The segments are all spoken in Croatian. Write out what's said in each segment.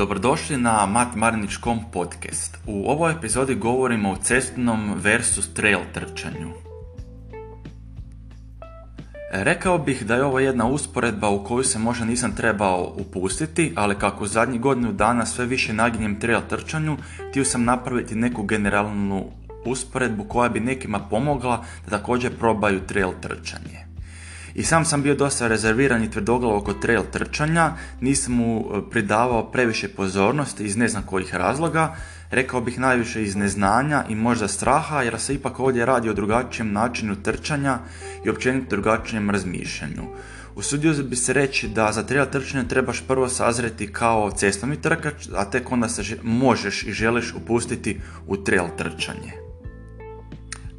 Dobrodošli na Mat Marinić.com podcast. U ovoj epizodi govorimo o cestnom versus trail trčanju. Rekao bih da je ovo jedna usporedba u koju se možda nisam trebao upustiti, ali kako zadnji godinu dana sve više naginjem trail trčanju, htio sam napraviti neku generalnu usporedbu koja bi nekima pomogla da također probaju trail trčanje. I sam sam bio dosta rezerviran i tvrdoglav oko trail trčanja, nisam mu e, pridavao previše pozornosti iz ne znam kojih razloga, rekao bih najviše iz neznanja i možda straha jer se ipak ovdje radi o drugačijem načinu trčanja i općenito drugačijem razmišljanju. Usudio bi se reći da za trail trčanje trebaš prvo sazreti kao cestovni trkač, a tek onda se možeš i želiš upustiti u trail trčanje.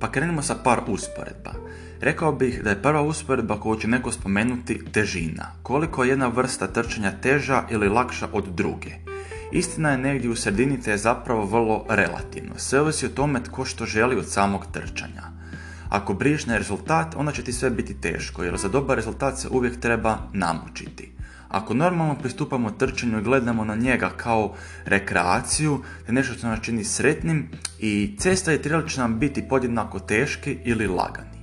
Pa krenimo sa par usporedba. Rekao bih da je prva usporedba koju će neko spomenuti težina. Koliko je jedna vrsta trčanja teža ili lakša od druge. Istina je negdje u sredini te je zapravo vrlo relativno. Sve ovisi o tome tko što želi od samog trčanja. Ako briš na rezultat, onda će ti sve biti teško, jer za dobar rezultat se uvijek treba namučiti. Ako normalno pristupamo trčanju i gledamo na njega kao rekreaciju, te nešto što nas čini sretnim, i cesta i trail će nam biti podjednako teški ili lagani.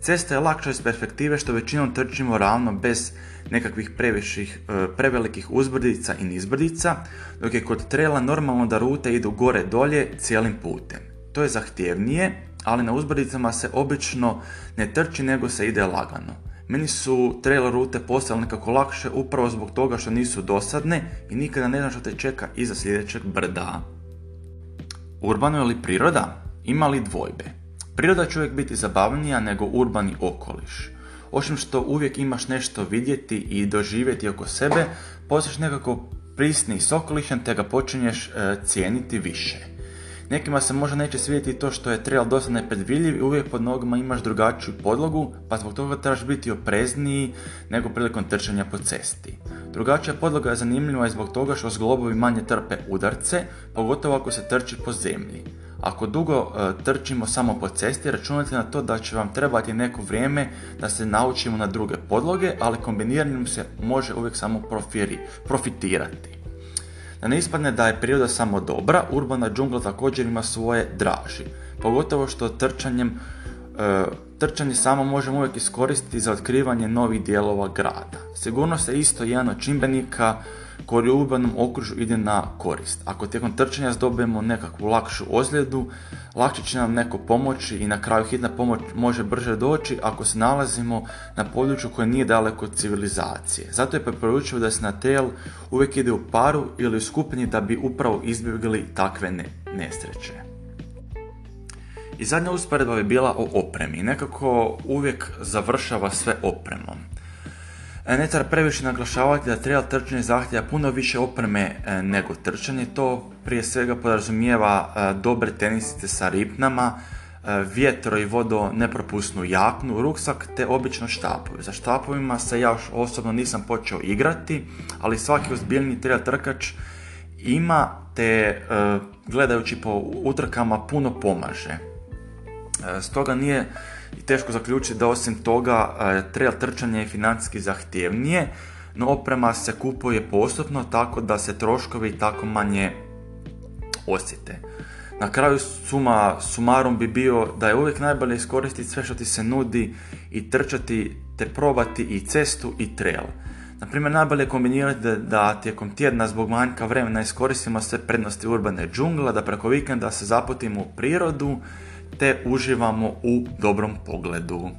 Cesta je lakša iz perspektive što većinom trčimo ravno bez nekakvih previših, e, prevelikih uzbrdica i nizbrdica, dok je kod trela normalno da rute idu gore dolje cijelim putem. To je zahtjevnije, ali na uzbrdicama se obično ne trči nego se ide lagano. Meni su trail rute postale nekako lakše upravo zbog toga što nisu dosadne i nikada ne znam što te čeka iza sljedećeg brda. Urbano je li priroda? Ima li dvojbe? Priroda će uvijek biti zabavnija nego urbani okoliš. Osim što uvijek imaš nešto vidjeti i doživjeti oko sebe, postaješ nekako prisni i sokolišan te ga počinješ e, cijeniti više. Nekima se možda neće svidjeti to što je trail dosta nepredvidljiv i uvijek pod nogama imaš drugačiju podlogu, pa zbog toga trebaš biti oprezniji nego prilikom trčanja po cesti. Drugačija podloga je zanimljiva i zbog toga što zglobovi manje trpe udarce, pogotovo ako se trči po zemlji. Ako dugo e, trčimo samo po cesti, računajte na to da će vam trebati neko vrijeme da se naučimo na druge podloge, ali kombiniranjem se može uvijek samo profitirati. Da ne ispadne da je priroda samo dobra, urbana džungla također ima svoje draži. Pogotovo što trčanjem e, trčanje samo možemo uvijek iskoristiti za otkrivanje novih dijelova grada. Sigurnost je isto jedan od čimbenika koji u urbanom okružju ide na korist. Ako tijekom trčanja zdobijemo nekakvu lakšu ozljedu, lakše će nam neko pomoći i na kraju hitna pomoć može brže doći ako se nalazimo na području koje nije daleko od civilizacije. Zato je preporučivo da se na trail uvijek ide u paru ili u skupini da bi upravo izbjegli takve nesreće. I zadnja usporedba bi bila o opremi. Nekako uvijek završava sve opremom. E, ne treba previše naglašavati da trail trčanje zahtjeva puno više opreme e, nego trčanje. To prije svega podrazumijeva e, dobre tenisice sa ripnama, vjetro i vodo nepropusnu jaknu, ruksak te obično štapovi. Za štapovima se ja osobno nisam počeo igrati, ali svaki ozbiljni trail trkač ima te gledajući po utrkama puno pomaže. Stoga nije i teško zaključiti da osim toga e, trail trčanje je financijski zahtjevnije, no oprema se kupuje postupno tako da se troškovi tako manje osjete. Na kraju suma sumarom bi bio da je uvijek najbolje iskoristiti sve što ti se nudi i trčati te probati i cestu i trail. Naprimjer, najbolje je kombinirati da, da tijekom tjedna zbog manjka vremena iskoristimo sve prednosti urbane džungla, da preko vikenda se zaputimo u prirodu te uživamo u dobrom pogledu.